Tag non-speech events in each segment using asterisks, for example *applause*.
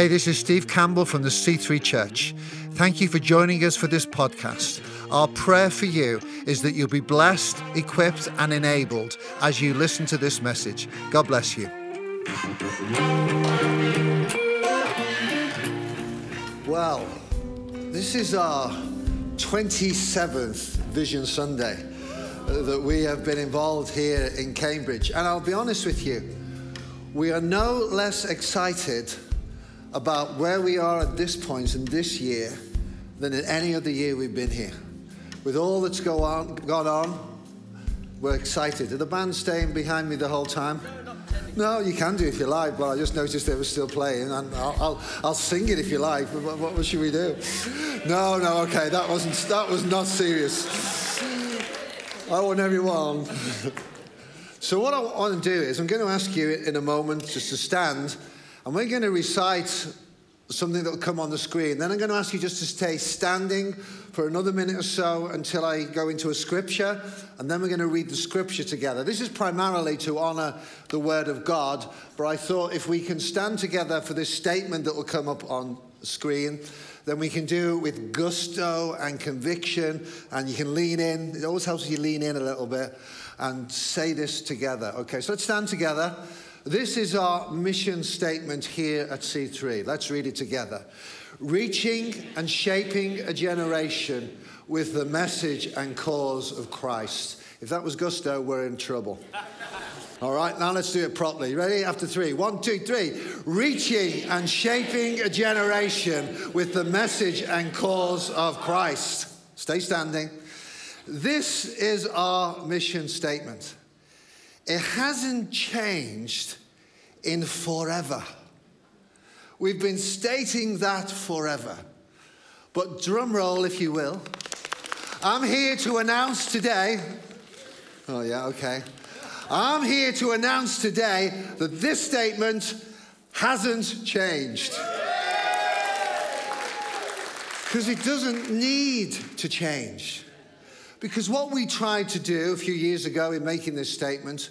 Hey, this is Steve Campbell from the C3 Church. Thank you for joining us for this podcast. Our prayer for you is that you'll be blessed, equipped, and enabled as you listen to this message. God bless you. Well, this is our 27th Vision Sunday uh, that we have been involved here in Cambridge. And I'll be honest with you, we are no less excited about where we are at this point in this year than in any other year we've been here. With all that's go on, gone on, we're excited. Are the band staying behind me the whole time? No, you can do if you like, but I just noticed they were still playing, and I'll, I'll, I'll sing it if you like. But what, what should we do? No, no, okay, that wasn't that was not serious. I want everyone. *laughs* so what I want to do is I'm going to ask you in a moment just to stand and we're going to recite something that will come on the screen. Then I'm going to ask you just to stay standing for another minute or so until I go into a scripture, and then we're going to read the scripture together. This is primarily to honor the word of God, but I thought if we can stand together for this statement that will come up on screen, then we can do it with gusto and conviction, and you can lean in. It always helps if you lean in a little bit and say this together. Okay, so let's stand together. This is our mission statement here at C3. Let's read it together. Reaching and shaping a generation with the message and cause of Christ. If that was gusto, we're in trouble. *laughs* All right, now let's do it properly. Ready? After three. One, two, three. Reaching and shaping a generation with the message and cause of Christ. Stay standing. This is our mission statement. It hasn't changed in forever. We've been stating that forever. But drum roll, if you will. I'm here to announce today. Oh, yeah, okay. I'm here to announce today that this statement hasn't changed. Because it doesn't need to change. Because what we tried to do a few years ago in making this statement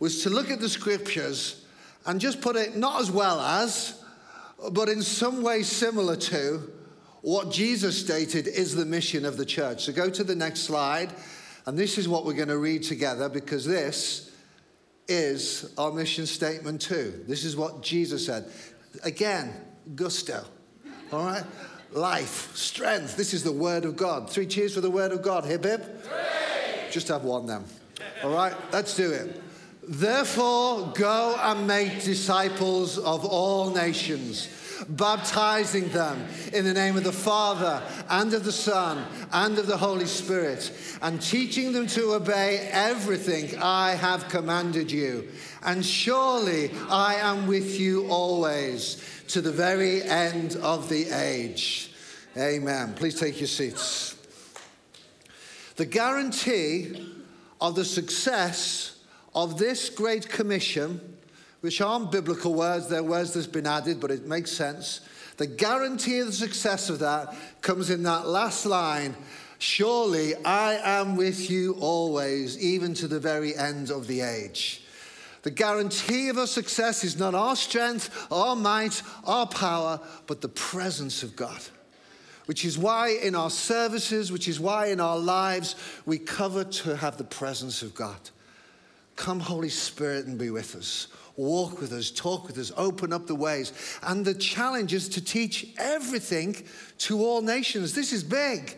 was to look at the scriptures and just put it not as well as, but in some way similar to what Jesus stated is the mission of the church. So go to the next slide, and this is what we're going to read together because this is our mission statement too. This is what Jesus said. Again, gusto. All right? life, strength. This is the word of God. Three cheers for the word of God. Hip hip. Just have one then. All right, let's do it. Therefore, go and make disciples of all nations, baptizing them in the name of the Father and of the Son and of the Holy Spirit, and teaching them to obey everything I have commanded you. And surely I am with you always to the very end of the age. Amen. Please take your seats. The guarantee of the success of this great commission, which aren't biblical words, they're words that's been added, but it makes sense. The guarantee of the success of that comes in that last line Surely I am with you always, even to the very end of the age. The guarantee of our success is not our strength, our might, our power, but the presence of God. Which is why in our services, which is why in our lives, we cover to have the presence of God. Come, Holy Spirit, and be with us. Walk with us, talk with us, open up the ways. And the challenge is to teach everything to all nations. This is big.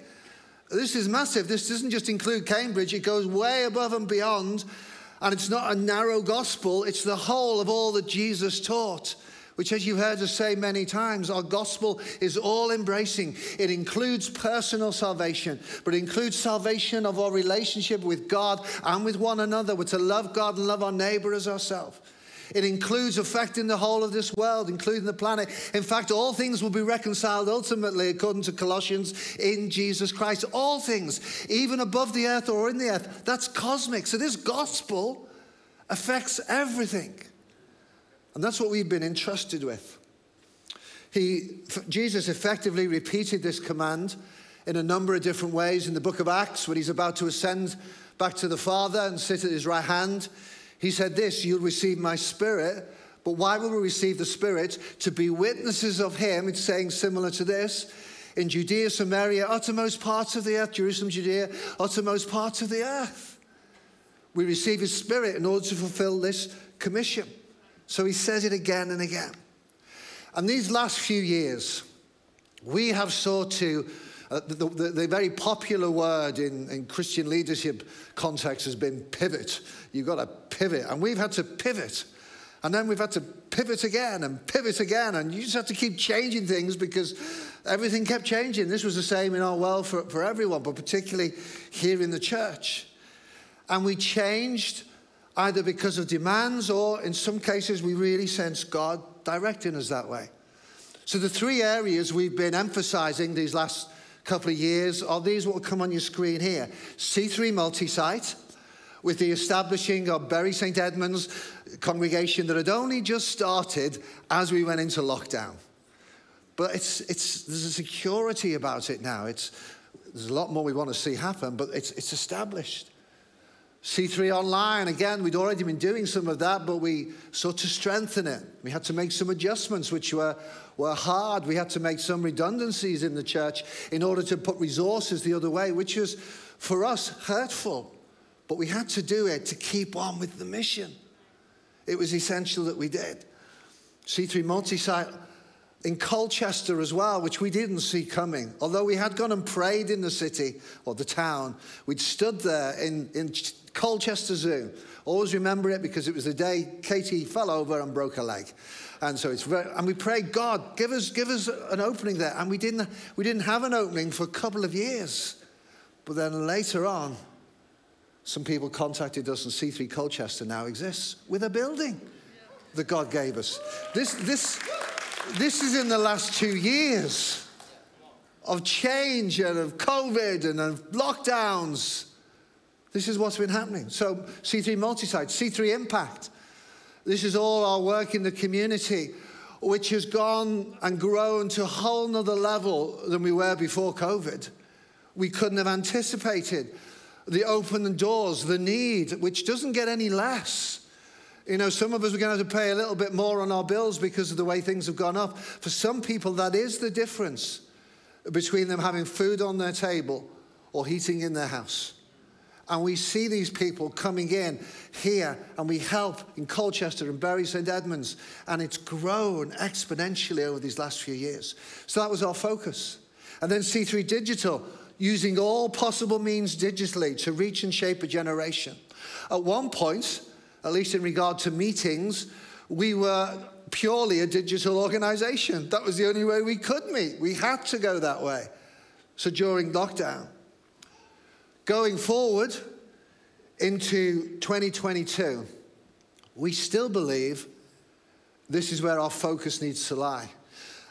This is massive. This doesn't just include Cambridge, it goes way above and beyond and it's not a narrow gospel, it's the whole of all that Jesus taught, which, as you've heard us say many times, our gospel is all embracing. It includes personal salvation, but it includes salvation of our relationship with God and with one another. We're to love God and love our neighbor as ourselves. It includes affecting the whole of this world, including the planet. In fact, all things will be reconciled ultimately, according to Colossians, in Jesus Christ. All things, even above the earth or in the earth. That's cosmic. So this gospel affects everything. And that's what we've been entrusted with. He, Jesus effectively repeated this command in a number of different ways in the book of Acts when he's about to ascend back to the Father and sit at his right hand. He said this You'll receive my spirit, But why will we receive the Spirit? To be witnesses of Him. It's saying similar to this. In Judea, Samaria, uttermost parts of the earth, Jerusalem, Judea, uttermost parts of the earth. We receive His Spirit in order to fulfill this commission. So He says it again and again. And these last few years, we have sought to, uh, the, the, the, very popular word in, in Christian leadership context has been pivot. You've got to pivot. And we've had to pivot and then we've had to pivot again and pivot again. And you just have to keep changing things because everything kept changing. This was the same in our world for, for everyone, but particularly here in the church. And we changed either because of demands or in some cases we really sense God directing us that way. So the three areas we've been emphasizing these last couple of years are these what will come on your screen here. C3 multi-site, with the establishing of Bury St. Edmunds congregation that had only just started as we went into lockdown. But it's, it's, there's a security about it now. It's, there's a lot more we want to see happen, but it's, it's established. C3 Online, again, we'd already been doing some of that, but we sought to strengthen it. We had to make some adjustments, which were, were hard. We had to make some redundancies in the church in order to put resources the other way, which was, for us, hurtful. But we had to do it to keep on with the mission. It was essential that we did. C3 multi-site in Colchester as well, which we didn't see coming. Although we had gone and prayed in the city or the town, we'd stood there in, in Colchester Zoo. Always remember it because it was the day Katie fell over and broke her leg. And so it's very, and we prayed, God, give us, give us an opening there. And we didn't, we didn't have an opening for a couple of years. But then later on, some people contacted us, and C3 Colchester now exists with a building that God gave us. This, this, this is in the last two years of change and of COVID and of lockdowns. This is what's been happening. So, C3 Multisite, C3 Impact. This is all our work in the community, which has gone and grown to a whole nother level than we were before COVID. We couldn't have anticipated the open doors, the need, which doesn't get any less. You know, some of us are going to have to pay a little bit more on our bills because of the way things have gone up. For some people, that is the difference between them having food on their table or heating in their house. And we see these people coming in here, and we help in Colchester and Bury St. Edmunds, and it's grown exponentially over these last few years. So that was our focus. And then C3 Digital, using all possible means digitally to reach and shape a generation. At one point, at least in regard to meetings, we were purely a digital organization. That was the only way we could meet. We had to go that way. So during lockdown, going forward into 2022, we still believe this is where our focus needs to lie.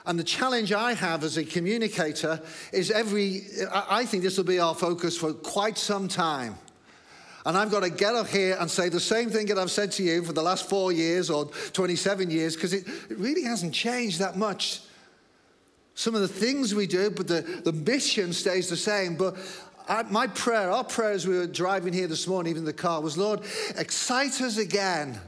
And the challenge I have as a communicator is every, I think this will be our focus for quite some time. And I've got to get up here and say the same thing that I've said to you for the last four years or 27 years, because it, it, really hasn't changed that much. Some of the things we do, but the, the mission stays the same. But I, my prayer, our prayer as we were driving here this morning, even in the car, was Lord, excite us again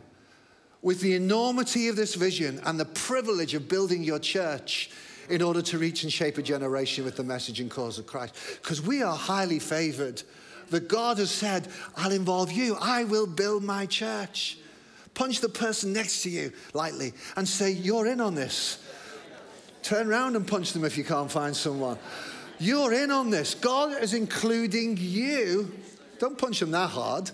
with the enormity of this vision and the privilege of building your church in order to reach and shape a generation with the message and cause of Christ. Because we are highly favored. That God has said, I'll involve you, I will build my church. Punch the person next to you lightly and say, You're in on this. Turn around and punch them if you can't find someone. You're in on this. God is including you. Don't punch him that hard.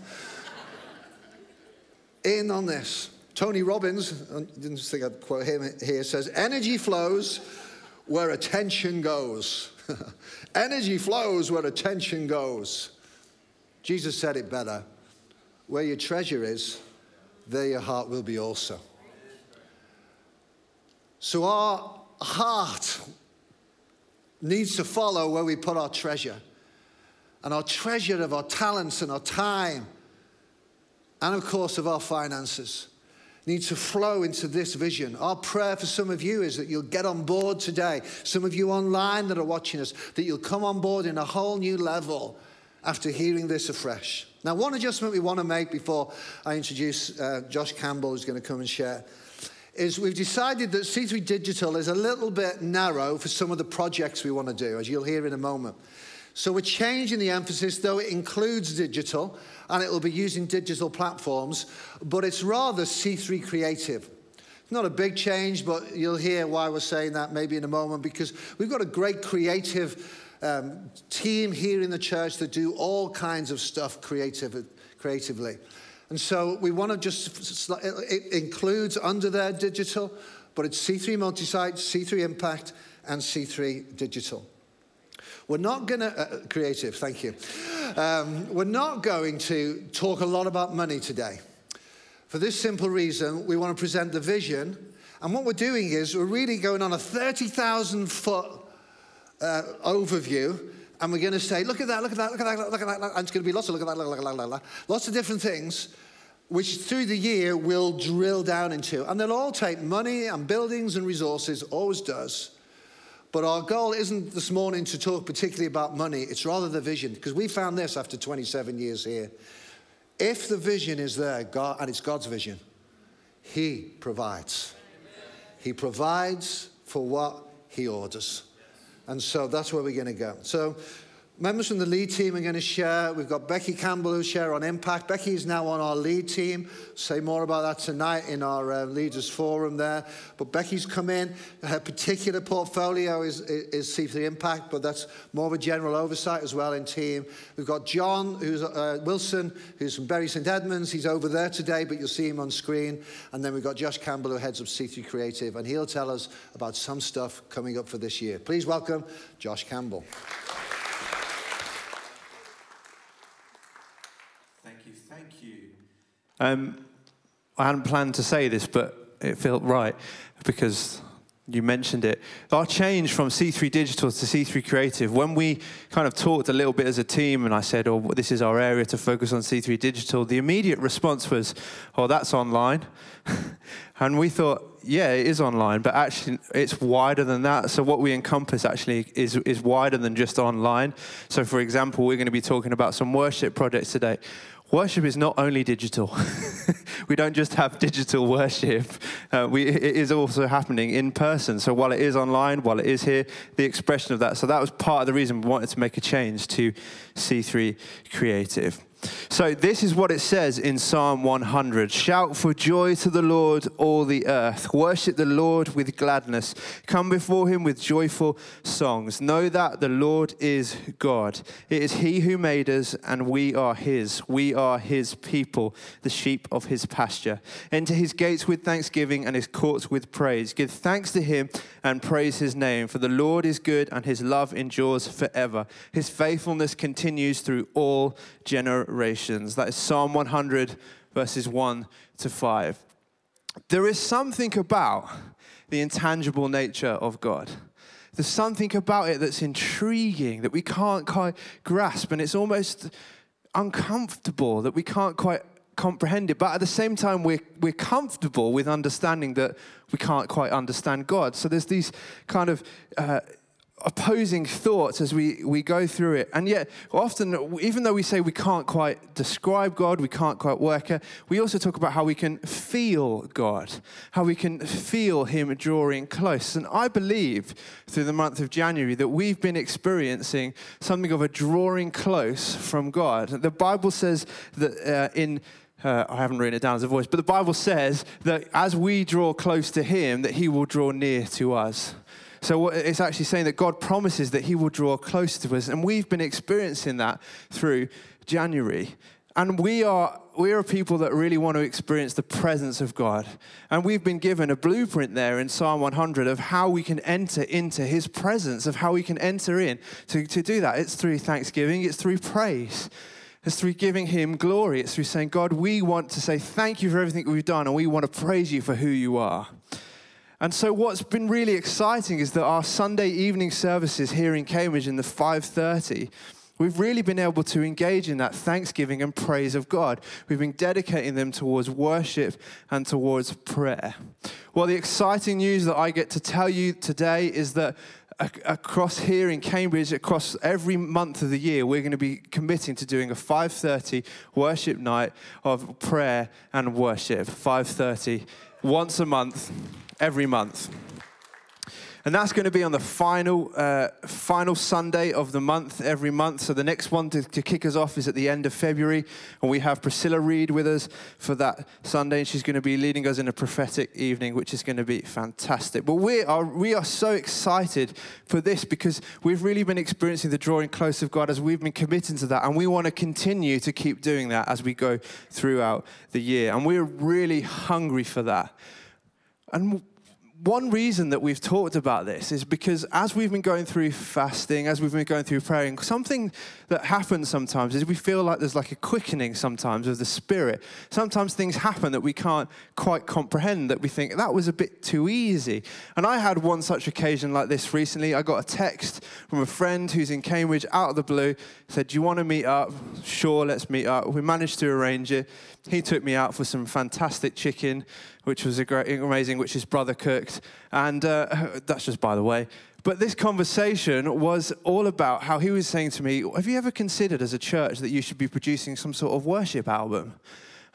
In on this. Tony Robbins, I didn't think I'd quote him here, says, Energy flows where attention goes. *laughs* Energy flows where attention goes. Jesus said it better. Where your treasure is, there your heart will be also. So our heart needs to follow where we put our treasure. And our treasure of our talents and our time, and of course, of our finances needs to flow into this vision. Our prayer for some of you is that you'll get on board today. Some of you online that are watching us, that you'll come on board in a whole new level after hearing this afresh. Now, one adjustment we want to make before I introduce uh, Josh Campbell, who's going to come and share, is we've decided that C3 Digital is a little bit narrow for some of the projects we want to do, as you'll hear in a moment. So we're changing the emphasis, though it includes digital, and it will be using digital platforms, but it's rather C3 creative. Not a big change, but you'll hear why we're saying that maybe in a moment because we've got a great creative um, team here in the church that do all kinds of stuff creative, creatively. And so we want to just, it includes under there digital, but it's C3 multi-site, C3 impact, and C3 digital. We're not going to, uh, creative, thank you. Um, we're not going to talk a lot about money today. For this simple reason, we want to present the vision. And what we're doing is we're really going on a 30,000 foot uh, overview. And we're going to say, look at that, look at that, look at that, look at that. And it's going to be lots of look at that, look at that, look at that. Lots of different things, which through the year we'll drill down into. And they'll all take money and buildings and resources, always does. But our goal isn't this morning to talk particularly about money, it's rather the vision. Because we found this after 27 years here. If the vision is there, God, and it's God's vision, He provides. He provides for what He orders. And so that's where we're going to go. So Members from the lead team are going to share. We've got Becky Campbell who'll share on impact. Becky is now on our lead team. Say more about that tonight in our uh, leaders forum there. But Becky's come in. Her particular portfolio is, is, is C3 Impact, but that's more of a general oversight as well in team. We've got John who's uh, Wilson, who's from Bury St Edmunds. He's over there today, but you'll see him on screen. And then we've got Josh Campbell who heads up C3 Creative, and he'll tell us about some stuff coming up for this year. Please welcome Josh Campbell. Um, I hadn't planned to say this, but it felt right because you mentioned it. Our change from C3 Digital to C3 Creative, when we kind of talked a little bit as a team and I said, oh, this is our area to focus on C3 Digital, the immediate response was, oh, that's online. *laughs* and we thought, yeah, it is online, but actually it's wider than that. So what we encompass actually is, is wider than just online. So for example, we're going to be talking about some worship projects today worship is not only digital. *laughs* we don't just have digital worship. Uh, we, it is also happening in person. So while it is online, while it is here, the expression of that. So that was part of the reason we wanted to make a change to C3 Creative. So, this is what it says in Psalm 100 Shout for joy to the Lord, all the earth. Worship the Lord with gladness. Come before him with joyful songs. Know that the Lord is God. It is he who made us, and we are his. We are his people, the sheep of his pasture. Enter his gates with thanksgiving and his courts with praise. Give thanks to him and praise his name, for the Lord is good, and his love endures forever. His faithfulness continues through all generations. That is Psalm 100, verses 1 to 5. There is something about the intangible nature of God. There's something about it that's intriguing that we can't quite grasp, and it's almost uncomfortable that we can't quite comprehend it. But at the same time, we're, we're comfortable with understanding that we can't quite understand God. So there's these kind of uh, opposing thoughts as we, we go through it. And yet, often, even though we say we can't quite describe God, we can't quite work it, we also talk about how we can feel God, how we can feel Him drawing close. And I believe through the month of January that we've been experiencing something of a drawing close from God. The Bible says that uh, in uh, I haven't written it down as a voice, but the Bible says that as we draw close to Him, that He will draw near to us. So it's actually saying that God promises that He will draw close to us, and we've been experiencing that through January. And we are we are people that really want to experience the presence of God. And we've been given a blueprint there in Psalm 100 of how we can enter into his presence, of how we can enter in to, to do that. It's through thanksgiving, it's through praise. It's through giving him glory. It's through saying, God, we want to say thank you for everything we've done, and we want to praise you for who you are. And so what's been really exciting is that our Sunday evening services here in Cambridge in the 5:30 We've really been able to engage in that thanksgiving and praise of God. We've been dedicating them towards worship and towards prayer. Well, the exciting news that I get to tell you today is that across here in Cambridge, across every month of the year, we're going to be committing to doing a 5:30 worship night of prayer and worship. 5:30 once a month, every month. And that's going to be on the final, uh, final Sunday of the month, every month. So the next one to, to, kick us off is at the end of February. And we have Priscilla Reed with us for that Sunday. And she's going to be leading us in a prophetic evening, which is going to be fantastic. But we are, we are so excited for this because we've really been experiencing the drawing close of God as we've been committing to that. And we want to continue to keep doing that as we go throughout the year. And we're really hungry for that. And one reason that we've talked about this is because as we've been going through fasting, as we've been going through praying, something that happens sometimes is we feel like there's like a quickening sometimes of the spirit. Sometimes things happen that we can't quite comprehend, that we think that was a bit too easy. And I had one such occasion like this recently. I got a text from a friend who's in Cambridge out of the blue, said, Do you want to meet up? Sure, let's meet up. We managed to arrange it. He took me out for some fantastic chicken which was a great, amazing, which his brother cooked. And uh, that's just by the way. But this conversation was all about how he was saying to me, Have you ever considered as a church that you should be producing some sort of worship album?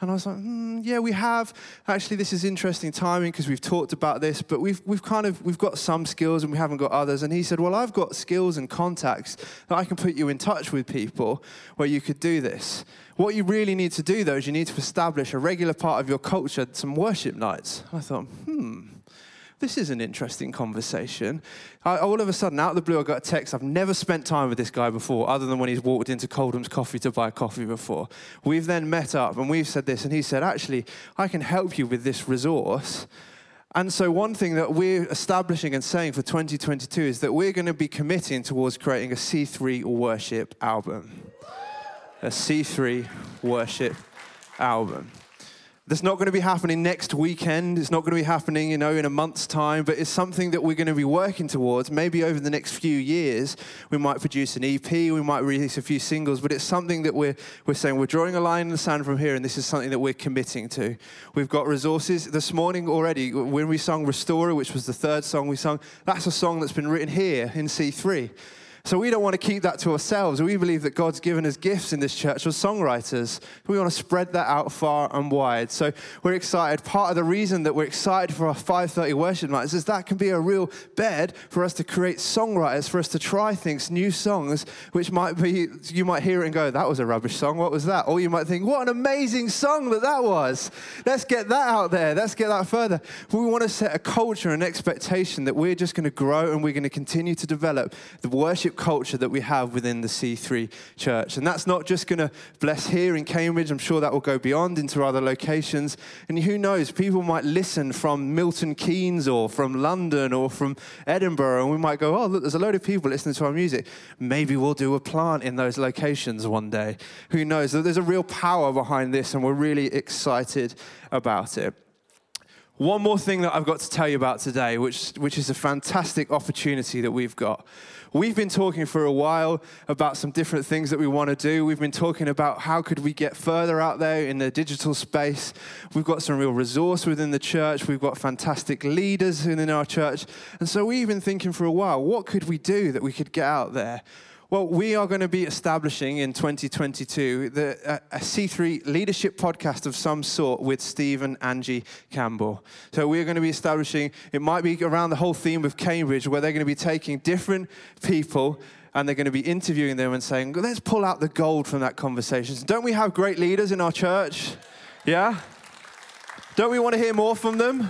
And I was like, mm, yeah, we have. Actually, this is interesting timing because we've talked about this, but we've, we've kind of, we've got some skills and we haven't got others. And he said, well, I've got skills and contacts that I can put you in touch with people where you could do this. What you really need to do, though, is you need to establish a regular part of your culture, some worship nights. I thought, hmm, this is an interesting conversation. I, all of a sudden, out of the blue, I got a text. I've never spent time with this guy before, other than when he's walked into Coldham's Coffee to buy coffee before. We've then met up and we've said this, and he said, Actually, I can help you with this resource. And so, one thing that we're establishing and saying for 2022 is that we're going to be committing towards creating a C3 worship album a C3 worship album. That's not going to be happening next weekend. It's not going to be happening, you know, in a month's time, but it's something that we're going to be working towards. Maybe over the next few years, we might produce an EP, we might release a few singles, but it's something that we're, we're saying we're drawing a line in the sand from here, and this is something that we're committing to. We've got resources. This morning already, when we sung Restorer, which was the third song we sung, that's a song that's been written here in C3. So we don't want to keep that to ourselves. We believe that God's given us gifts in this church as songwriters. We want to spread that out far and wide. So we're excited. Part of the reason that we're excited for our 5:30 worship nights is that can be a real bed for us to create songwriters, for us to try things, new songs, which might be you might hear it and go, "That was a rubbish song. What was that?" Or you might think, "What an amazing song that that was." Let's get that out there. Let's get that further. We want to set a culture and expectation that we're just going to grow and we're going to continue to develop the worship culture that we have within the C3 church. And that's not just going to bless here in Cambridge, I'm sure that will go beyond into other locations. And who knows, people might listen from Milton Keynes or from London or from Edinburgh, and we might go, oh, look, there's a load of people listening to our music. Maybe we'll do a plant in those locations one day. Who knows? There's a real power behind this, and we're really excited about it. One more thing that I've got to tell you about today, which, which is a fantastic opportunity that we've got. We've been talking for a while about some different things that we want to do. We've been talking about how could we get further out there in the digital space. We've got some real resource within the church. We've got fantastic leaders within our church. And so we've been thinking for a while, what could we do that we could get out there? Well, we are going to be establishing in 2022 the, uh, a C3 leadership podcast of some sort with Steve and Angie Campbell. So we're going to be establishing, it might be around the whole theme of Cambridge, where they're going to be taking different people and they're going to be interviewing them and saying, let's pull out the gold from that conversation. Don't we have great leaders in our church? Yeah? Don't we want to hear more from them?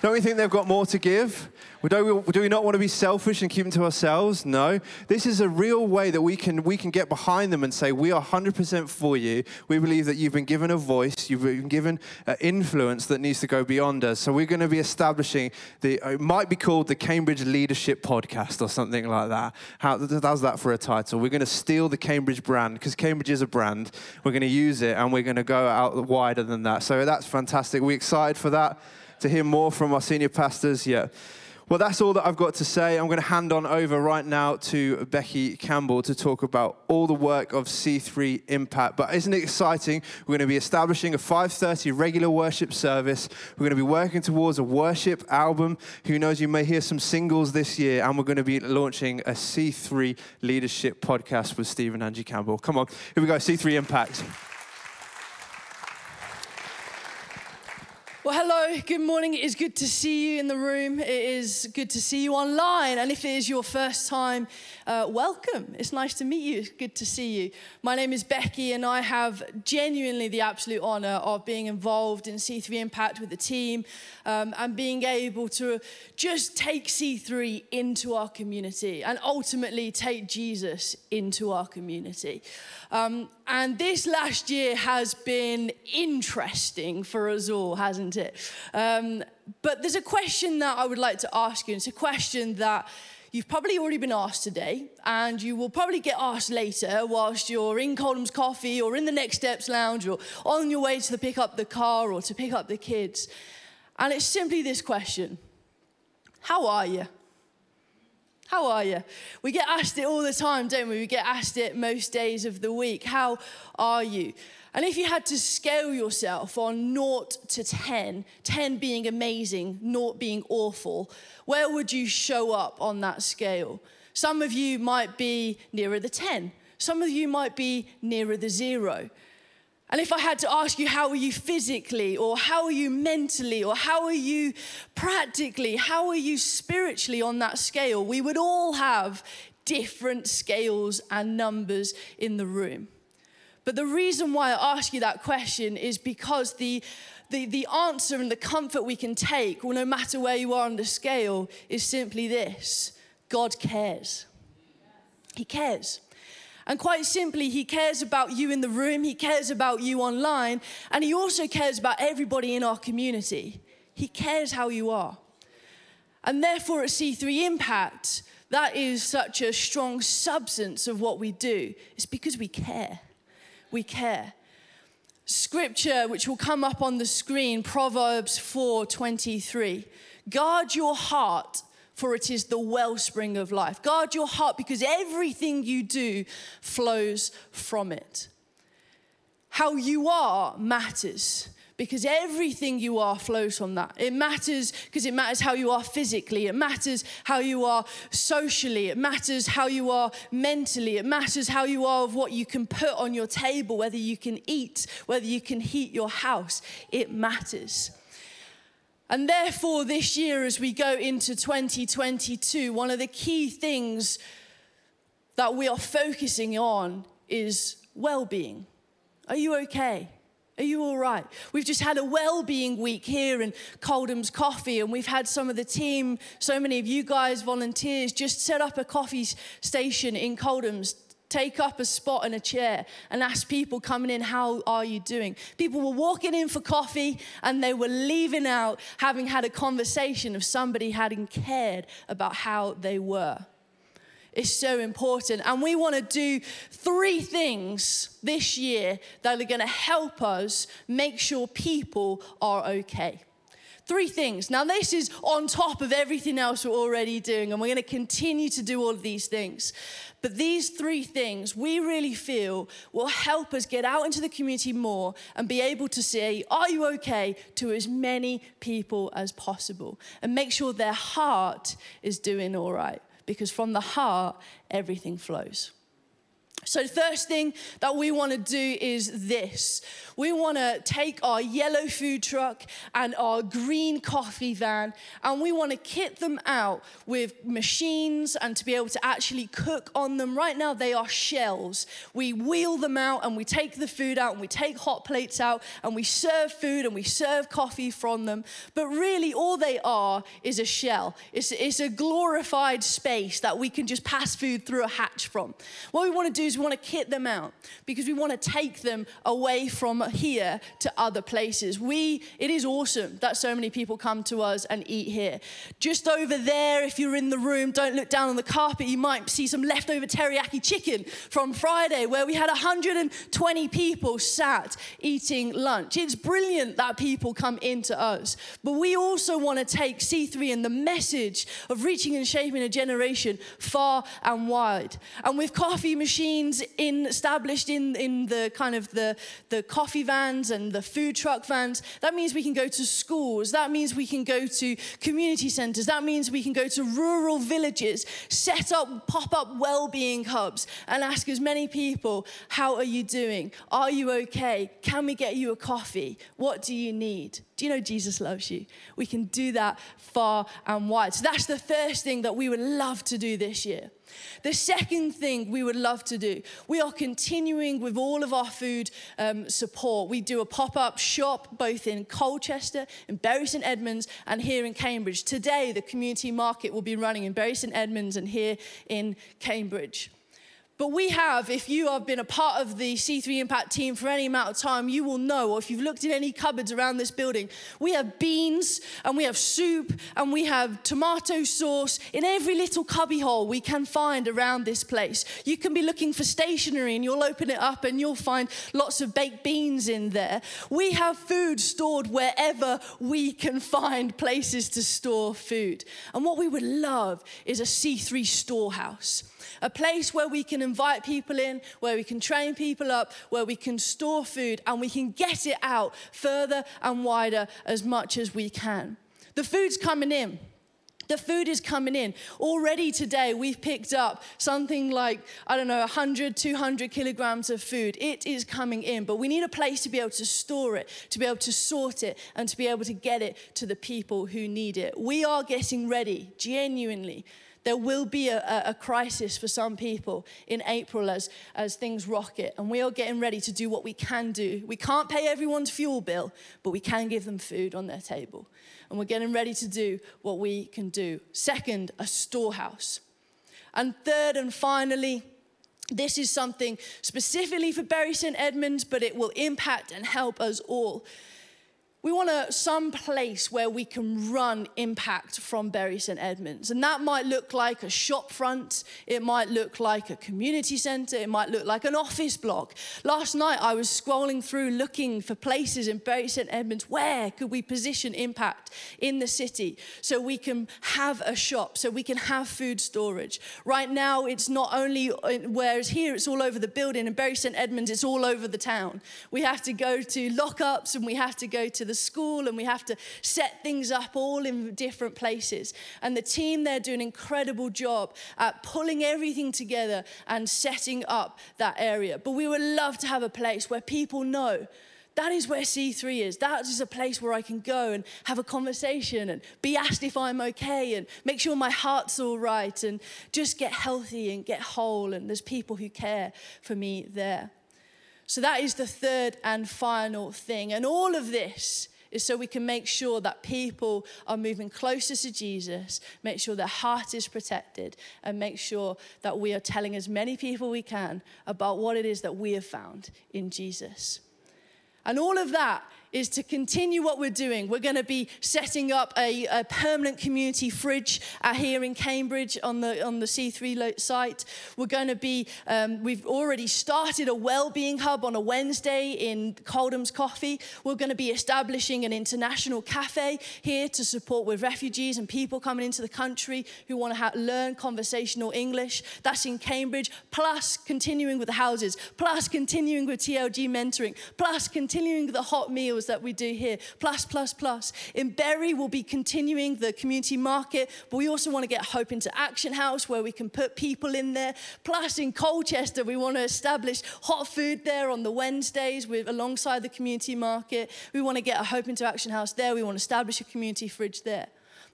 Don't we think they've got more to give? Do we, do we not want to be selfish and keep them to ourselves? No. This is a real way that we can, we can get behind them and say, We are 100% for you. We believe that you've been given a voice, you've been given influence that needs to go beyond us. So we're going to be establishing the, uh, it might be called the Cambridge Leadership Podcast or something like that. How does that for a title? We're going to steal the Cambridge brand because Cambridge is a brand. We're going to use it and we're going to go out wider than that. So that's fantastic. We're excited for that to hear more from our senior pastors. Yeah. Well, that's all that I've got to say. I'm going to hand on over right now to Becky Campbell to talk about all the work of C3 Impact. But isn't it exciting? We're going to be establishing a 5:30 regular worship service. We're going to be working towards a worship album. Who knows? You may hear some singles this year, and we're going to be launching a C3 leadership podcast with Stephen Angie Campbell. Come on, here we go. C3 Impact. Well, hello, good morning. It is good to see you in the room. It is good to see you online. And if it is your first time, uh, welcome. It's nice to meet you. It's good to see you. My name is Becky, and I have genuinely the absolute honor of being involved in C3 Impact with the team um, and being able to just take C3 into our community and ultimately take Jesus into our community. Um, and this last year has been interesting for us all, hasn't it? Um, but there's a question that I would like to ask you. It's a question that you've probably already been asked today, and you will probably get asked later whilst you're in Coldham's Coffee or in the Next Steps Lounge or on your way to pick up the car or to pick up the kids. And it's simply this question How are you? How are you? We get asked it all the time, don't we? We get asked it most days of the week. How are you? And if you had to scale yourself on 0 to 10, 10 being amazing, 0 being awful, where would you show up on that scale? Some of you might be nearer the 10. Some of you might be nearer the zero. And if I had to ask you, how are you physically, or how are you mentally, or how are you practically, how are you spiritually on that scale, we would all have different scales and numbers in the room. But the reason why I ask you that question is because the, the, the answer and the comfort we can take, well, no matter where you are on the scale, is simply this God cares. He cares. And quite simply, He cares about you in the room, He cares about you online, and He also cares about everybody in our community. He cares how you are. And therefore, at C3 Impact, that is such a strong substance of what we do. It's because we care. We care. Scripture, which will come up on the screen, Proverbs 4 23. Guard your heart for it is the wellspring of life. Guard your heart because everything you do flows from it. How you are matters because everything you are flows from that. It matters because it matters how you are physically, it matters how you are socially, it matters how you are mentally, it matters how you are of what you can put on your table, whether you can eat, whether you can heat your house. It matters. And therefore, this year, as we go into 2022, one of the key things that we are focusing on is well being. Are you okay? Are you all right? We've just had a well-being week here in Coldham's Coffee, and we've had some of the team, so many of you guys, volunteers, just set up a coffee station in Coldham's take up a spot in a chair and ask people coming in, How are you doing? People were walking in for coffee and they were leaving out having had a conversation of somebody having cared about how they were. It's so important. And we want to do three things this year that are going to help us make sure people are okay. Three things. Now, this is on top of everything else we're already doing, and we're going to continue to do all of these things. But these three things we really feel will help us get out into the community more and be able to say, Are you okay? to as many people as possible and make sure their heart is doing all right. Because from the heart, everything flows. So, first thing that we want to do is this we want to take our yellow food truck and our green coffee van and we want to kit them out with machines and to be able to actually cook on them. Right now, they are shells. We wheel them out and we take the food out and we take hot plates out and we serve food and we serve coffee from them. But really, all they are is a shell, it's, it's a glorified space that we can just pass food through a hatch from. What we want to do we want to kit them out because we want to take them away from here to other places. We, it is awesome that so many people come to us and eat here. Just over there, if you're in the room, don't look down on the carpet, you might see some leftover teriyaki chicken from Friday where we had 120 people sat eating lunch. It's brilliant that people come into us, but we also want to take C3 and the message of reaching and shaping a generation far and wide. And with coffee machines, means in established in, in the kind of the, the coffee vans and the food truck vans. That means we can go to schools. That means we can go to community centers. That means we can go to rural villages, set up pop-up well-being hubs and ask as many people, how are you doing? Are you okay? Can we get you a coffee? What do you need? Do you know Jesus loves you? We can do that far and wide. So that's the first thing that we would love to do this year. The second thing we would love to do, we are continuing with all of our food um, support. We do a pop up shop both in Colchester, in Bury St Edmunds, and here in Cambridge. Today, the community market will be running in Bury St Edmunds and here in Cambridge. But we have, if you have been a part of the C3 Impact team for any amount of time, you will know, or if you've looked in any cupboards around this building, we have beans and we have soup and we have tomato sauce in every little cubbyhole we can find around this place. You can be looking for stationery and you'll open it up and you'll find lots of baked beans in there. We have food stored wherever we can find places to store food. And what we would love is a C3 storehouse a place where we can invite people in, where we can train people up, where we can store food, and we can get it out further and wider as much as we can. The food's coming in. The food is coming in. Already today, we've picked up something like, I don't know, 100, 200 kilograms of food. It is coming in, but we need a place to be able to store it, to be able to sort it, and to be able to get it to the people who need it. We are getting ready, genuinely, there will be a, a, crisis for some people in April as, as things rocket, and we are getting ready to do what we can do. We can't pay everyone's fuel bill, but we can give them food on their table. And we're getting ready to do what we can do. Second, a storehouse. And third and finally, this is something specifically for Bury St. Edmunds, but it will impact and help us all. We want a, some place where we can run impact from Bury St Edmunds. And that might look like a shop front, it might look like a community centre, it might look like an office block. Last night I was scrolling through looking for places in Bury St Edmunds where could we position impact in the city so we can have a shop, so we can have food storage. Right now it's not only, uh, whereas here it's all over the building, in Bury St Edmunds it's all over the town. We have to go to lockups and we have to go to the school and we have to set things up all in different places. And the team there do an incredible job at pulling everything together and setting up that area. But we would love to have a place where people know that is where C3 is. That is a place where I can go and have a conversation and be asked if I'm okay and make sure my heart's all right and just get healthy and get whole. And there's people who care for me there. So that is the third and final thing. And all of this is so we can make sure that people are moving closer to Jesus, make sure their heart is protected, and make sure that we are telling as many people we can about what it is that we have found in Jesus. And all of that is to continue what we're doing. We're going to be setting up a, a permanent community fridge uh, here in Cambridge on the, on the C3 site. We're going to be, um, we've already started a well-being hub on a Wednesday in Coldham's Coffee. We're going to be establishing an international cafe here to support with refugees and people coming into the country who want to learn conversational English. That's in Cambridge, plus continuing with the houses, plus continuing with TLG mentoring, plus continuing the hot meals meals that we do here. Plus, plus, plus. In Bury, we'll be continuing the community market, but we also want to get Hope into Action House where we can put people in there. Plus, in Colchester, we want to establish hot food there on the Wednesdays with alongside the community market. We want to get a Hope into Action House there. We want to establish a community fridge there.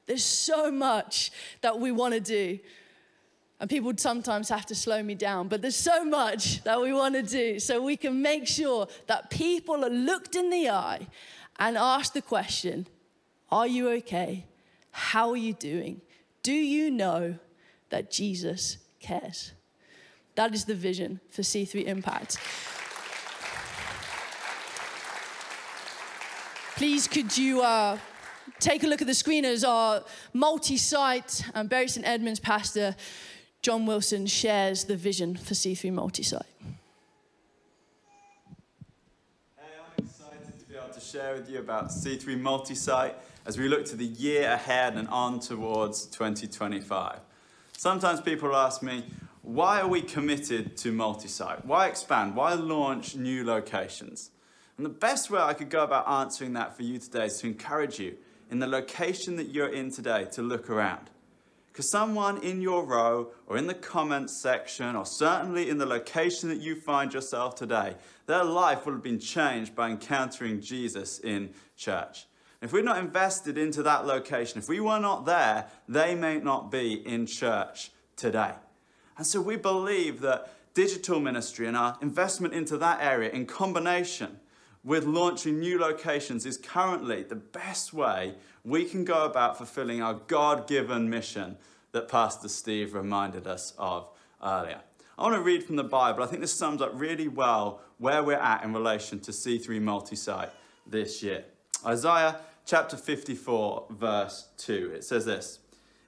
There's so much that we want to do. And people sometimes have to slow me down, but there's so much that we want to do so we can make sure that people are looked in the eye and asked the question Are you okay? How are you doing? Do you know that Jesus cares? That is the vision for C3 Impact. Please, could you uh, take a look at the screen as our multi site and Bury St. Edmunds pastor John Wilson shares the vision for C3 Multisite. Hey, I'm excited to be able to share with you about C3 Multisite as we look to the year ahead and on towards 2025. Sometimes people ask me, why are we committed to multi site? Why expand? Why launch new locations? And the best way I could go about answering that for you today is to encourage you in the location that you're in today to look around. Because someone in your row or in the comments section, or certainly in the location that you find yourself today, their life will have been changed by encountering Jesus in church. If we're not invested into that location, if we were not there, they may not be in church today. And so we believe that digital ministry and our investment into that area in combination with launching new locations is currently the best way we can go about fulfilling our God given mission that Pastor Steve reminded us of earlier. I want to read from the Bible. I think this sums up really well where we're at in relation to C3 Multisite this year. Isaiah chapter 54, verse 2. It says this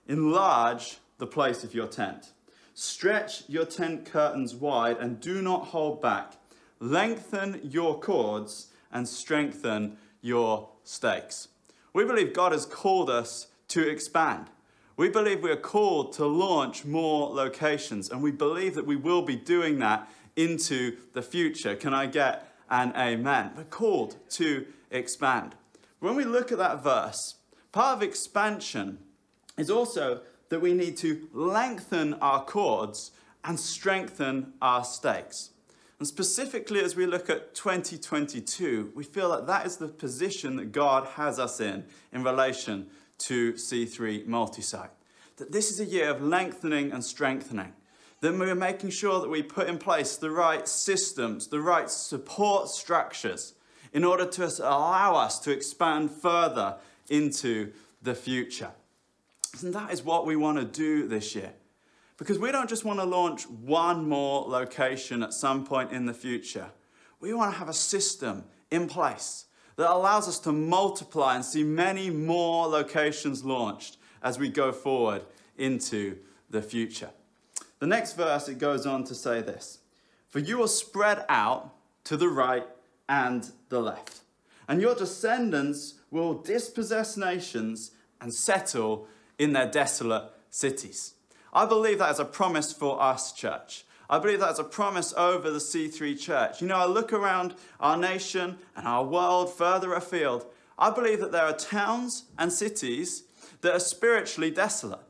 Enlarge the place of your tent, stretch your tent curtains wide, and do not hold back. Lengthen your cords and strengthen your stakes. We believe God has called us to expand. We believe we are called to launch more locations, and we believe that we will be doing that into the future. Can I get an amen? We're called to expand. When we look at that verse, part of expansion is also that we need to lengthen our cords and strengthen our stakes. And specifically, as we look at 2022, we feel that that is the position that God has us in in relation to C3 Multisite. That this is a year of lengthening and strengthening. That we're making sure that we put in place the right systems, the right support structures in order to allow us to expand further into the future. And that is what we want to do this year. Because we don't just want to launch one more location at some point in the future. We want to have a system in place that allows us to multiply and see many more locations launched as we go forward into the future. The next verse, it goes on to say this For you will spread out to the right and the left, and your descendants will dispossess nations and settle in their desolate cities. I believe that is a promise for us, church. I believe that's a promise over the C3 church. You know, I look around our nation and our world further afield. I believe that there are towns and cities that are spiritually desolate.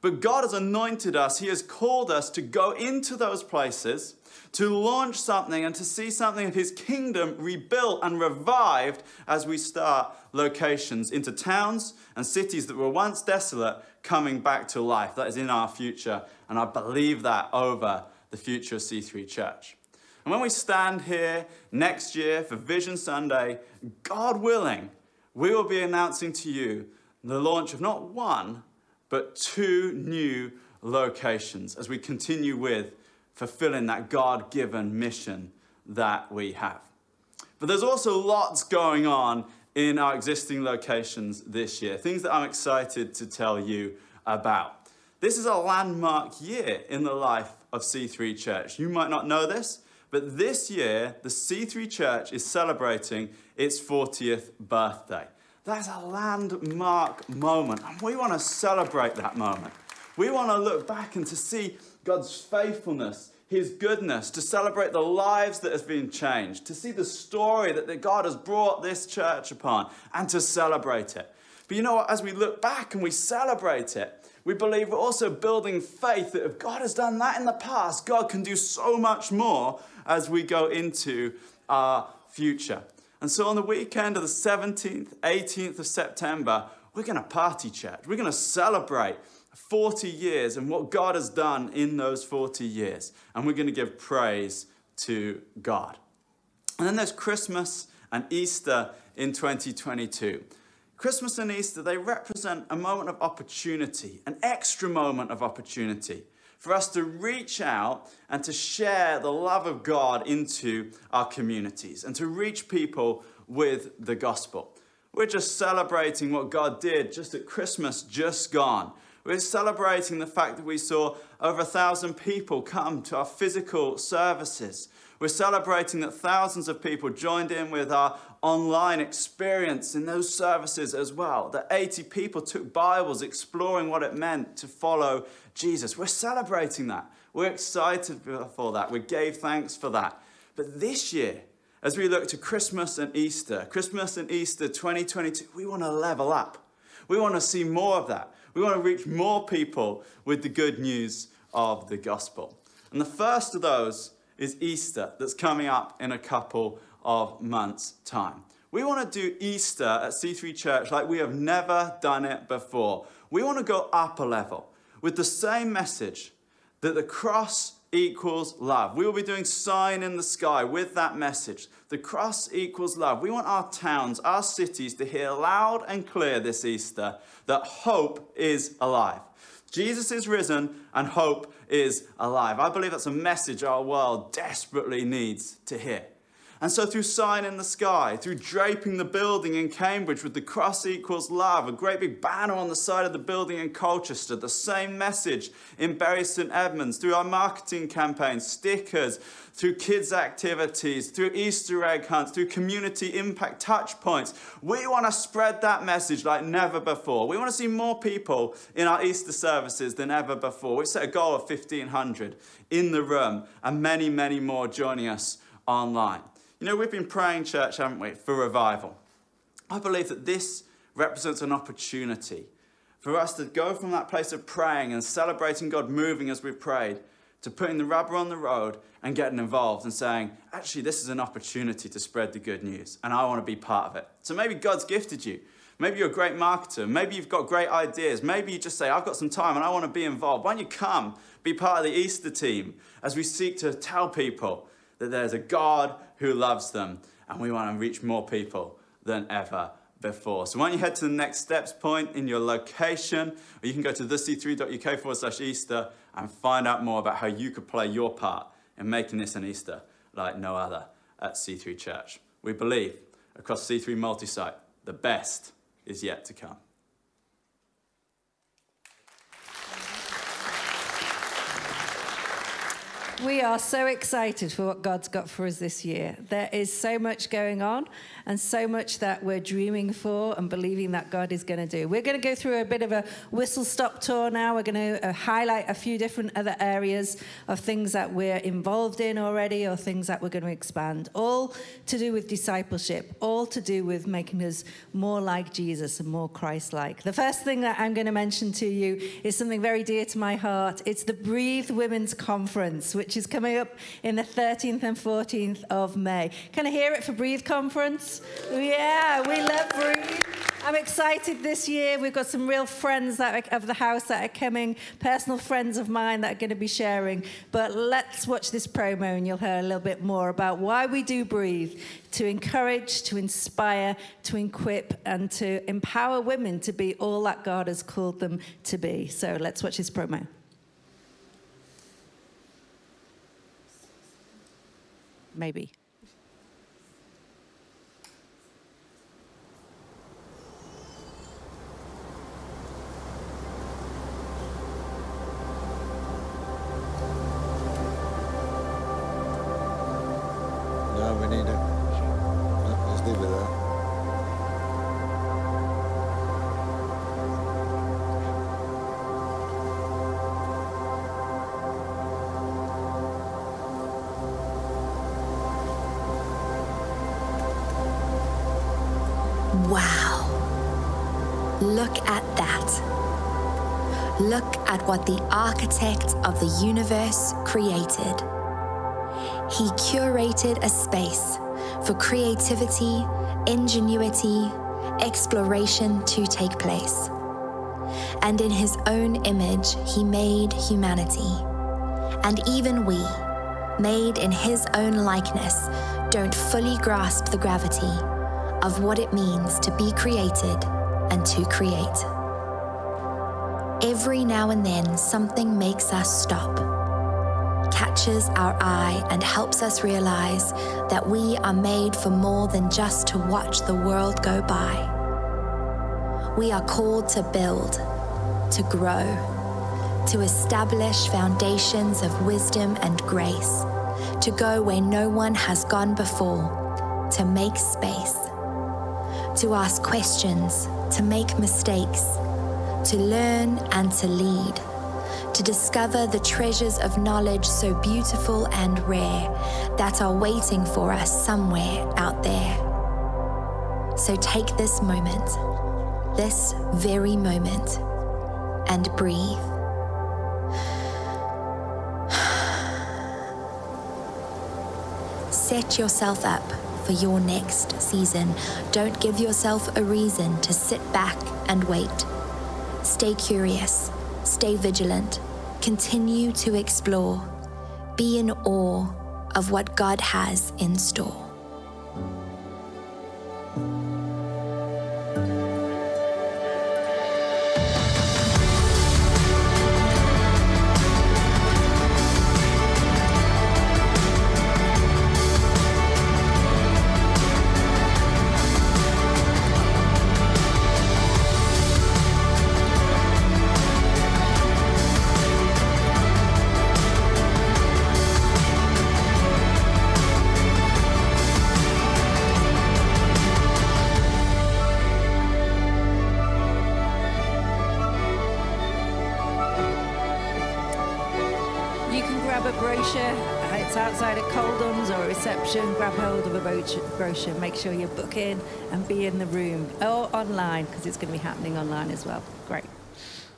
But God has anointed us, He has called us to go into those places, to launch something and to see something of His kingdom rebuilt and revived as we start locations into towns and cities that were once desolate coming back to life. That is in our future, and I believe that over the future of C3 Church. And when we stand here next year for Vision Sunday, God willing, we will be announcing to you the launch of not one, but two new locations as we continue with fulfilling that God given mission that we have. But there's also lots going on in our existing locations this year, things that I'm excited to tell you about. This is a landmark year in the life of C3 Church. You might not know this, but this year, the C3 Church is celebrating its 40th birthday. That's a landmark moment, and we want to celebrate that moment. We want to look back and to see God's faithfulness, His goodness, to celebrate the lives that have been changed, to see the story that God has brought this church upon, and to celebrate it. But you know what? As we look back and we celebrate it, we believe we're also building faith that if God has done that in the past, God can do so much more as we go into our future. And so on the weekend of the 17th, 18th of September, we're going to party church. We're going to celebrate 40 years and what God has done in those 40 years. And we're going to give praise to God. And then there's Christmas and Easter in 2022. Christmas and Easter, they represent a moment of opportunity, an extra moment of opportunity for us to reach out and to share the love of God into our communities and to reach people with the gospel. We're just celebrating what God did just at Christmas just gone We're celebrating the fact that we saw over a thousand people come to our physical services. We're celebrating that thousands of people joined in with our online experience in those services as well. That 80 people took Bibles exploring what it meant to follow Jesus. We're celebrating that. We're excited for that. We gave thanks for that. But this year, as we look to Christmas and Easter, Christmas and Easter 2022, we want to level up. We want to see more of that. We want to reach more people with the good news of the gospel. And the first of those is Easter, that's coming up in a couple of months' time. We want to do Easter at C3 Church like we have never done it before. We want to go up a level with the same message that the cross equals love. We will be doing sign in the sky with that message. The cross equals love. We want our towns, our cities to hear loud and clear this Easter that hope is alive. Jesus is risen and hope is alive. I believe that's a message our world desperately needs to hear. And so, through Sign in the Sky, through draping the building in Cambridge with the cross equals love, a great big banner on the side of the building in Colchester, the same message in Bury St Edmunds, through our marketing campaigns, stickers, through kids' activities, through Easter egg hunts, through community impact touch points, we want to spread that message like never before. We want to see more people in our Easter services than ever before. We've set a goal of 1,500 in the room and many, many more joining us online. You know, we've been praying, church, haven't we, for revival. I believe that this represents an opportunity for us to go from that place of praying and celebrating God moving as we've prayed to putting the rubber on the road and getting involved and saying, actually, this is an opportunity to spread the good news and I want to be part of it. So maybe God's gifted you. Maybe you're a great marketer. Maybe you've got great ideas. Maybe you just say, I've got some time and I want to be involved. Why don't you come be part of the Easter team as we seek to tell people that there's a God who loves them, and we want to reach more people than ever before. So why don't you head to the next steps point in your location, or you can go to thec3.uk forward slash Easter and find out more about how you could play your part in making this an Easter like no other at C3 Church. We believe across C3 multi-site, the best is yet to come. We are so excited for what God's got for us this year. There is so much going on and so much that we're dreaming for and believing that God is going to do. We're going to go through a bit of a whistle stop tour now. We're going to uh, highlight a few different other areas of things that we're involved in already or things that we're going to expand, all to do with discipleship, all to do with making us more like Jesus and more Christ like. The first thing that I'm going to mention to you is something very dear to my heart. It's the Breathe Women's Conference, which which is coming up in the 13th and 14th of May. Can I hear it for Breathe Conference? Yeah, we love Breathe. I'm excited this year. We've got some real friends that are, of the house that are coming, personal friends of mine that are going to be sharing. But let's watch this promo and you'll hear a little bit more about why we do Breathe to encourage, to inspire, to equip, and to empower women to be all that God has called them to be. So let's watch this promo. Maybe. Look at what the architect of the universe created. He curated a space for creativity, ingenuity, exploration to take place. And in his own image, he made humanity. And even we, made in his own likeness, don't fully grasp the gravity of what it means to be created and to create. Every now and then, something makes us stop, catches our eye, and helps us realize that we are made for more than just to watch the world go by. We are called to build, to grow, to establish foundations of wisdom and grace, to go where no one has gone before, to make space, to ask questions, to make mistakes, to learn and to lead, to discover the treasures of knowledge so beautiful and rare that are waiting for us somewhere out there. So take this moment, this very moment, and breathe. Set yourself up for your next season. Don't give yourself a reason to sit back and wait. Stay curious, stay vigilant, continue to explore. Be in awe of what God has in store. Brochure. Make sure you book in and be in the room or online because it's going to be happening online as well. Great.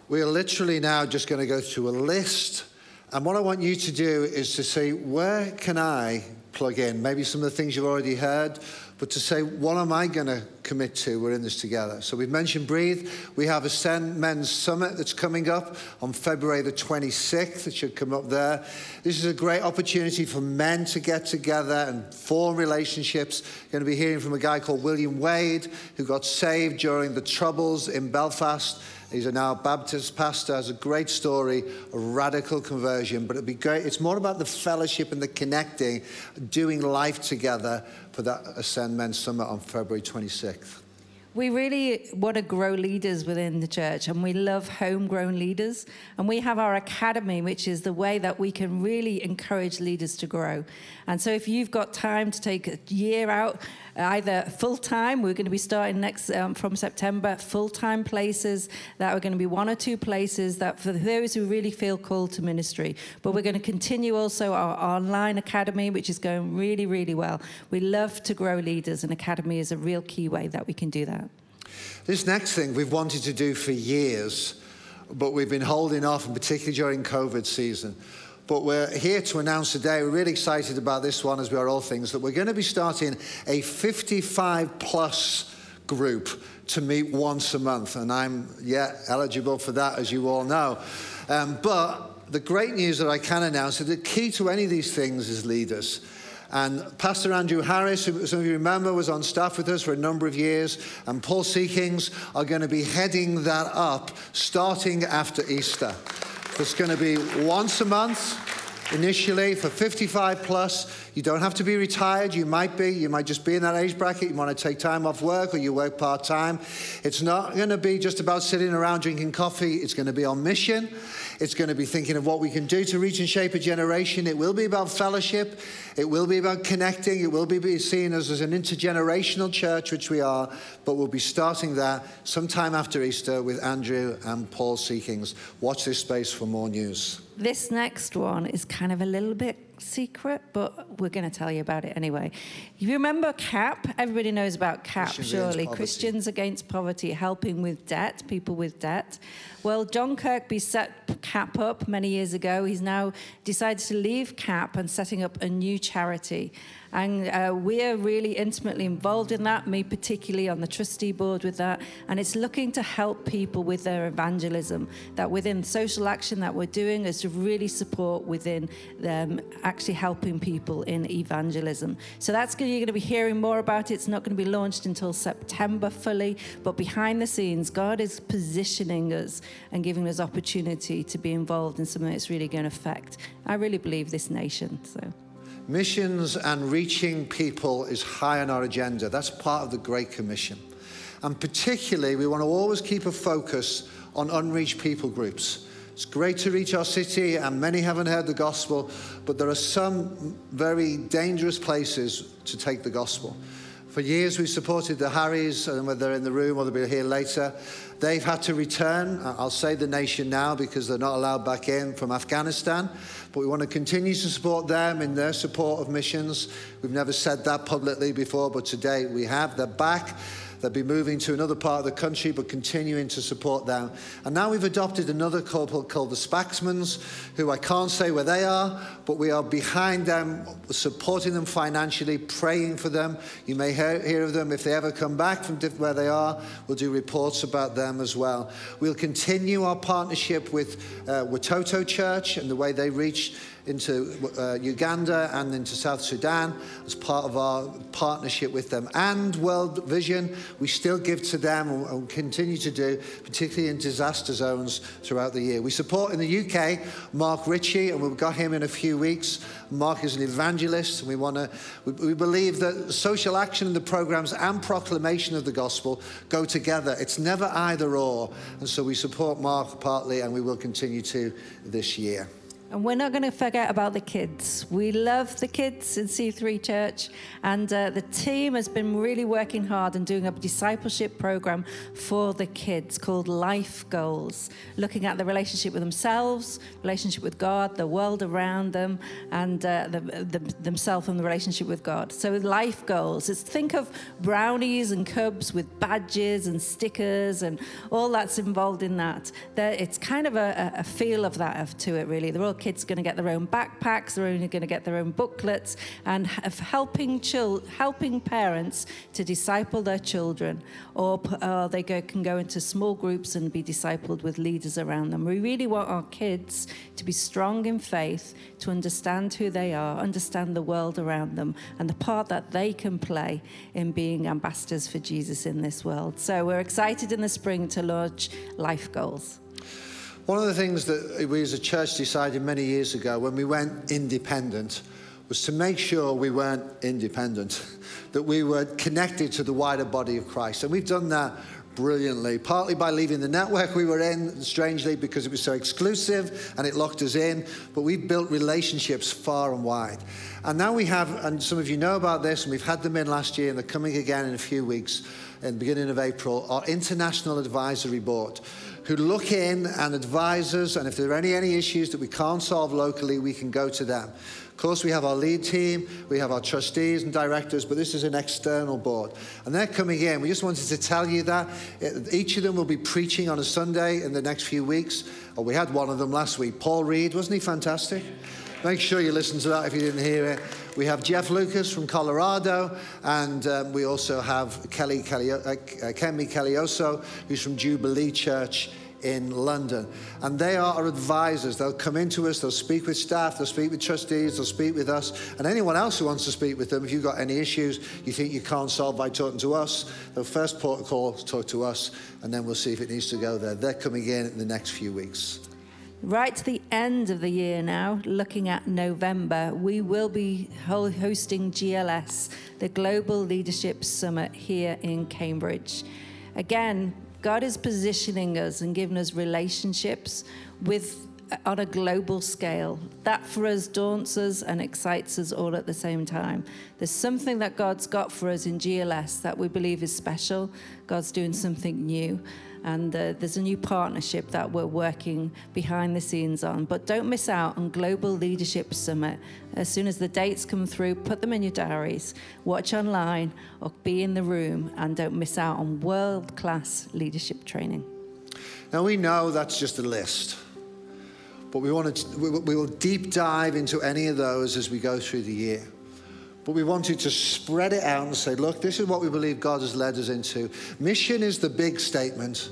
We're literally now just going to go through a list. And what I want you to do is to say, where can I plug in? Maybe some of the things you've already heard, but to say, what am I going to commit to? We're in this together. So we've mentioned Breathe. We have Ascend Men's Summit that's coming up on February the 26th. It should come up there. This is a great opportunity for men to get together and form relationships. You're going to be hearing from a guy called William Wade, who got saved during the Troubles in Belfast. He's a now Baptist pastor, has a great story, a radical conversion, but it'd be great. It's more about the fellowship and the connecting, doing life together for that Ascend Men's Summit on February 26th. We really want to grow leaders within the church, and we love homegrown leaders. And we have our academy, which is the way that we can really encourage leaders to grow. And so, if you've got time to take a year out, either full time, we're going to be starting next um, from September, full time places that are going to be one or two places that for those who really feel called to ministry. But we're going to continue also our online academy, which is going really, really well. We love to grow leaders, and academy is a real key way that we can do that. This next thing we've wanted to do for years, but we've been holding off, and particularly during COVID season. But we're here to announce today, we're really excited about this one, as we are all things, that we're going to be starting a 55 plus group to meet once a month. And I'm, yeah, eligible for that, as you all know. Um, but the great news that I can announce is the key to any of these things is leaders. And Pastor Andrew Harris, who some of you remember, was on staff with us for a number of years, and Paul Seekings are going to be heading that up starting after Easter. It's going to be once a month initially for 55 plus. You don't have to be retired. You might be. You might just be in that age bracket. You want to take time off work or you work part time. It's not going to be just about sitting around drinking coffee. It's going to be on mission. It's going to be thinking of what we can do to reach and shape a generation. It will be about fellowship. It will be about connecting. It will be seen as, as an intergenerational church, which we are. But we'll be starting that sometime after Easter with Andrew and Paul Seekings. Watch this space for more news. This next one is kind of a little bit secret, but we're going to tell you about it anyway. You remember CAP? Everybody knows about CAP, Christians surely. Against Christians Against Poverty, helping with debt, people with debt. Well, John Kirkby set CAP up many years ago. He's now decided to leave CAP and setting up a new charity. And uh, we're really intimately involved in that, me particularly on the trustee board with that. And it's looking to help people with their evangelism, that within social action that we're doing is to really support within them actually helping people in evangelism. So that's going, you're going to be hearing more about it. It's not going to be launched until September fully, but behind the scenes, God is positioning us and giving us opportunity to be involved in something that's really going to affect, I really believe, this nation. So. Missions and reaching people is high on our agenda. That's part of the Great Commission. And particularly, we want to always keep a focus on unreached people groups. It's great to reach our city, and many haven't heard the gospel, but there are some very dangerous places to take the gospel. For years, we've supported the Harrys, and whether they're in the room or they'll be here later, they've had to return. I'll say the nation now because they're not allowed back in from Afghanistan. But we want to continue to support them in their support of missions. We've never said that publicly before, but today we have. They're back. They'll be moving to another part of the country, but continuing to support them. And now we've adopted another couple called the Spaxmans, who I can't say where they are, but we are behind them, supporting them financially, praying for them. You may hear, hear of them if they ever come back from where they are. We'll do reports about them as well. We'll continue our partnership with uh, Watoto Church and the way they reach into uh, Uganda and into South Sudan as part of our partnership with them. And World Vision, we still give to them and, continue to do, particularly in disaster zones throughout the year. We support in the UK Mark Ritchie, and we've got him in a few weeks. Mark is an evangelist, and we want to. We, we believe that social action in the programs and proclamation of the gospel go together. It's never either or, and so we support Mark partly, and we will continue to this year. And we're not going to forget about the kids. We love the kids in C3 Church, and uh, the team has been really working hard and doing a discipleship program for the kids called Life Goals, looking at the relationship with themselves, relationship with God, the world around them, and uh, the, the, themselves and the relationship with God. So, life goals is think of brownies and cubs with badges and stickers and all that's involved in that. They're, it's kind of a, a feel of that to it, really. They're all kids are going to get their own backpacks, they're only going to get their own booklets, and helping, chil- helping parents to disciple their children, or, or they go, can go into small groups and be discipled with leaders around them. We really want our kids to be strong in faith, to understand who they are, understand the world around them, and the part that they can play in being ambassadors for Jesus in this world. So we're excited in the spring to launch Life Goals. One of the things that we as a church decided many years ago when we went independent was to make sure we weren't independent, *laughs* that we were connected to the wider body of Christ. And we've done that brilliantly, partly by leaving the network we were in, strangely, because it was so exclusive and it locked us in. But we've built relationships far and wide. And now we have, and some of you know about this, and we've had them in last year, and they're coming again in a few weeks, in the beginning of April, our International Advisory Board who look in and advise us, and if there are any, any issues that we can't solve locally, we can go to them. Of course, we have our lead team, we have our trustees and directors, but this is an external board. And they're coming in. We just wanted to tell you that. Eh, each of them will be preaching on a Sunday in the next few weeks. Oh, we had one of them last week. Paul Reed, wasn't he fantastic? Make sure you listen to that if you didn't hear it. We have Jeff Lucas from Colorado, and um, we also have Kelly Kelly, uh, uh, Kemi Koleoso, who's from Jubilee Church in London. And they are our advisors. They'll come into us, they'll speak with staff, they'll speak with trustees, they'll speak with us, and anyone else who wants to speak with them. If you've got any issues you think you can't solve by talking to us, the first port call talk to us, and then we'll see if it needs to go there. They're coming in in the next few weeks. Right to the end of the year now, looking at November, we will be hosting GLS, the Global Leadership Summit here in Cambridge. Again, God is positioning us and giving us relationships with on a global scale. That for us daunts us and excites us all at the same time. There's something that God's got for us in GLS that we believe is special. God's doing something new. And uh, there's a new partnership that we're working behind the scenes on. But don't miss out on Global Leadership Summit. As soon as the dates come through, put them in your diaries, watch online, or be in the room, and don't miss out on world class leadership training. Now, we know that's just a list, but we, want to, we will deep dive into any of those as we go through the year. But we wanted to spread it out and say, look, this is what we believe God has led us into. Mission is the big statement.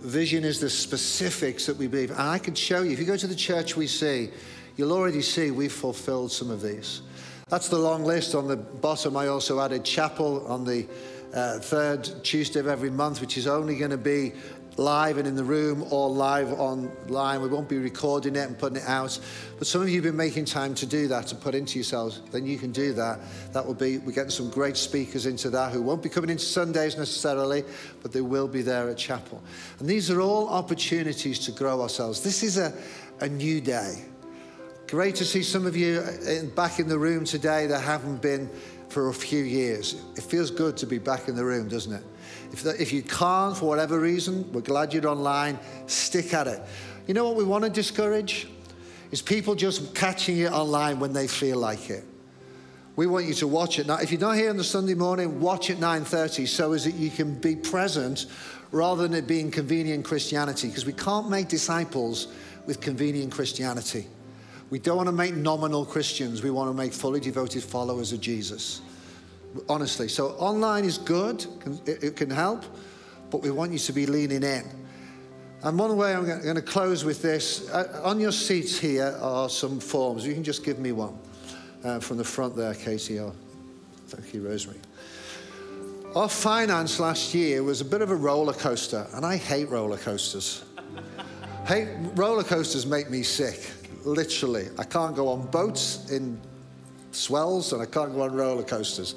Vision is the specifics that we believe. And I can show you, if you go to the church we see, you'll already see we've fulfilled some of these. That's the long list. On the bottom, I also added chapel on the uh, third Tuesday of every month, which is only going to be live and in the room or live online. We won't be recording it and putting it out. But some of you have been making time to do that, to put into yourselves. Then you can do that. That will be, we're getting some great speakers into that who won't be coming into Sundays necessarily, but they will be there at chapel. And these are all opportunities to grow ourselves. This is a, a new day. Great to see some of you uh, in, back in the room today that haven't been for a few years. It feels good to be back in the room, doesn't it? If, the, if you can't, for whatever reason, we're glad you're online, stick at it. You know what we want to discourage? Is people just catching it online when they feel like it. We want you to watch it now. If you're not here on the Sunday morning, watch at 9:30 so as that you can be present rather than it being convenient Christianity, because we can't make disciples with convenient Christianity. We don't want to make nominal Christians. We want to make fully devoted followers of Jesus. Honestly. So online is good, it can help, but we want you to be leaning in. And one way I'm going to close with this uh, on your seats here are some forms. You can just give me one uh, from the front there, Katie. Thank you, Rosemary. Our finance last year was a bit of a roller coaster, and I hate roller coasters. hey, roller coasters make me sick literally. I can't go on boats in swells and I can't go on roller coasters.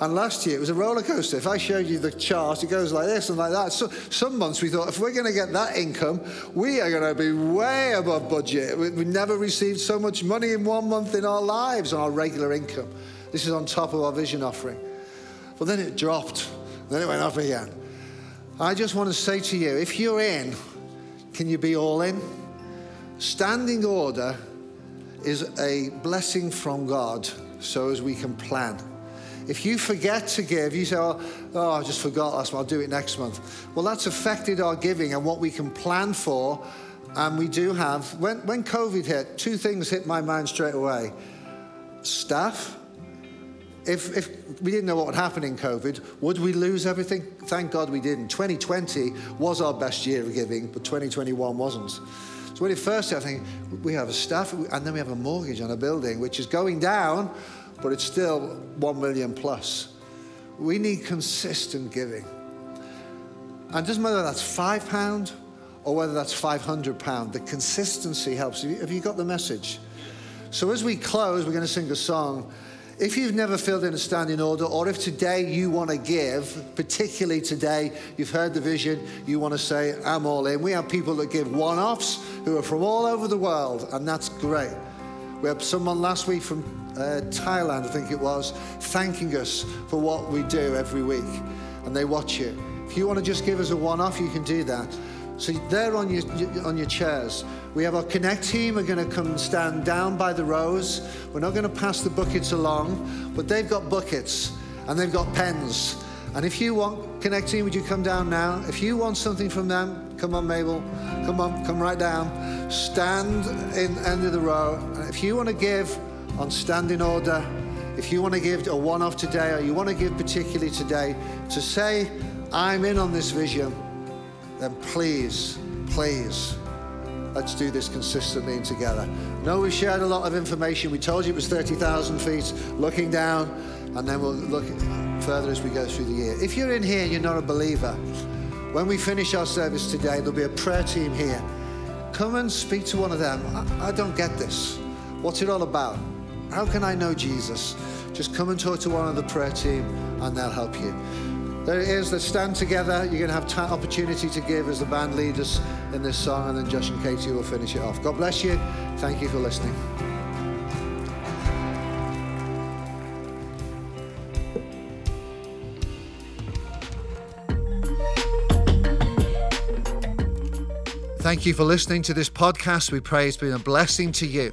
And last year it was a roller coaster. If I showed you the chart, it goes like this and like that. So some months we thought if we're going to get that income, we are going to be way above budget. We, we never received so much money in one month in our lives on our regular income. This is on top of our vision offering. But then it dropped. Then it went up again. I just want to say to you, if you're in, can you be all in? Standing order is a blessing from God so as we can plan. If you forget to give, you say, oh, oh, I just forgot last month, I'll do it next month. Well, that's affected our giving and what we can plan for. And we do have, when, when COVID hit, two things hit my mind straight away staff. If, if we didn't know what would happen in COVID, would we lose everything? Thank God we didn't. 2020 was our best year of giving, but 2021 wasn't. So when it first started, I think we have a staff, and then we have a mortgage on a building, which is going down, but it's still one million plus. We need consistent giving. And it doesn't matter whether that's five pound or whether that's 500 pound, the consistency helps. Have you got the message? So as we close, we're going to sing a song. If you've never filled in a standing order, or if today you want to give, particularly today, you've heard the vision, you want to say, I'm all in. We have people that give one offs who are from all over the world, and that's great. We had someone last week from uh, Thailand, I think it was, thanking us for what we do every week, and they watch it. If you want to just give us a one off, you can do that. So there on your, on your chairs, we have our Connect team are going to come and stand down by the rows. We're not going to pass the buckets along, but they've got buckets and they've got pens. And if you want Connect team, would you come down now? If you want something from them, come on, Mabel. Come on, come right down. Stand in end of the row. And If you want to give on standing order, if you want to give a one off today, or you want to give particularly today, to say, I'm in on this vision then please, please, let's do this consistently and together. No, we shared a lot of information. We told you it was 30,000 feet, looking down, and then we'll look further as we go through the year. If you're in here and you're not a believer, when we finish our service today, there'll be a prayer team here. Come and speak to one of them. I, I don't get this. What's it all about? How can I know Jesus? Just come and talk to one of the prayer team, and they'll help you. There it is. Let's stand together. You're going to have t- opportunity to give as the band lead us in this song, and then Josh and Katie will finish it off. God bless you. Thank you for listening. Thank you for listening to this podcast. We pray it's been a blessing to you.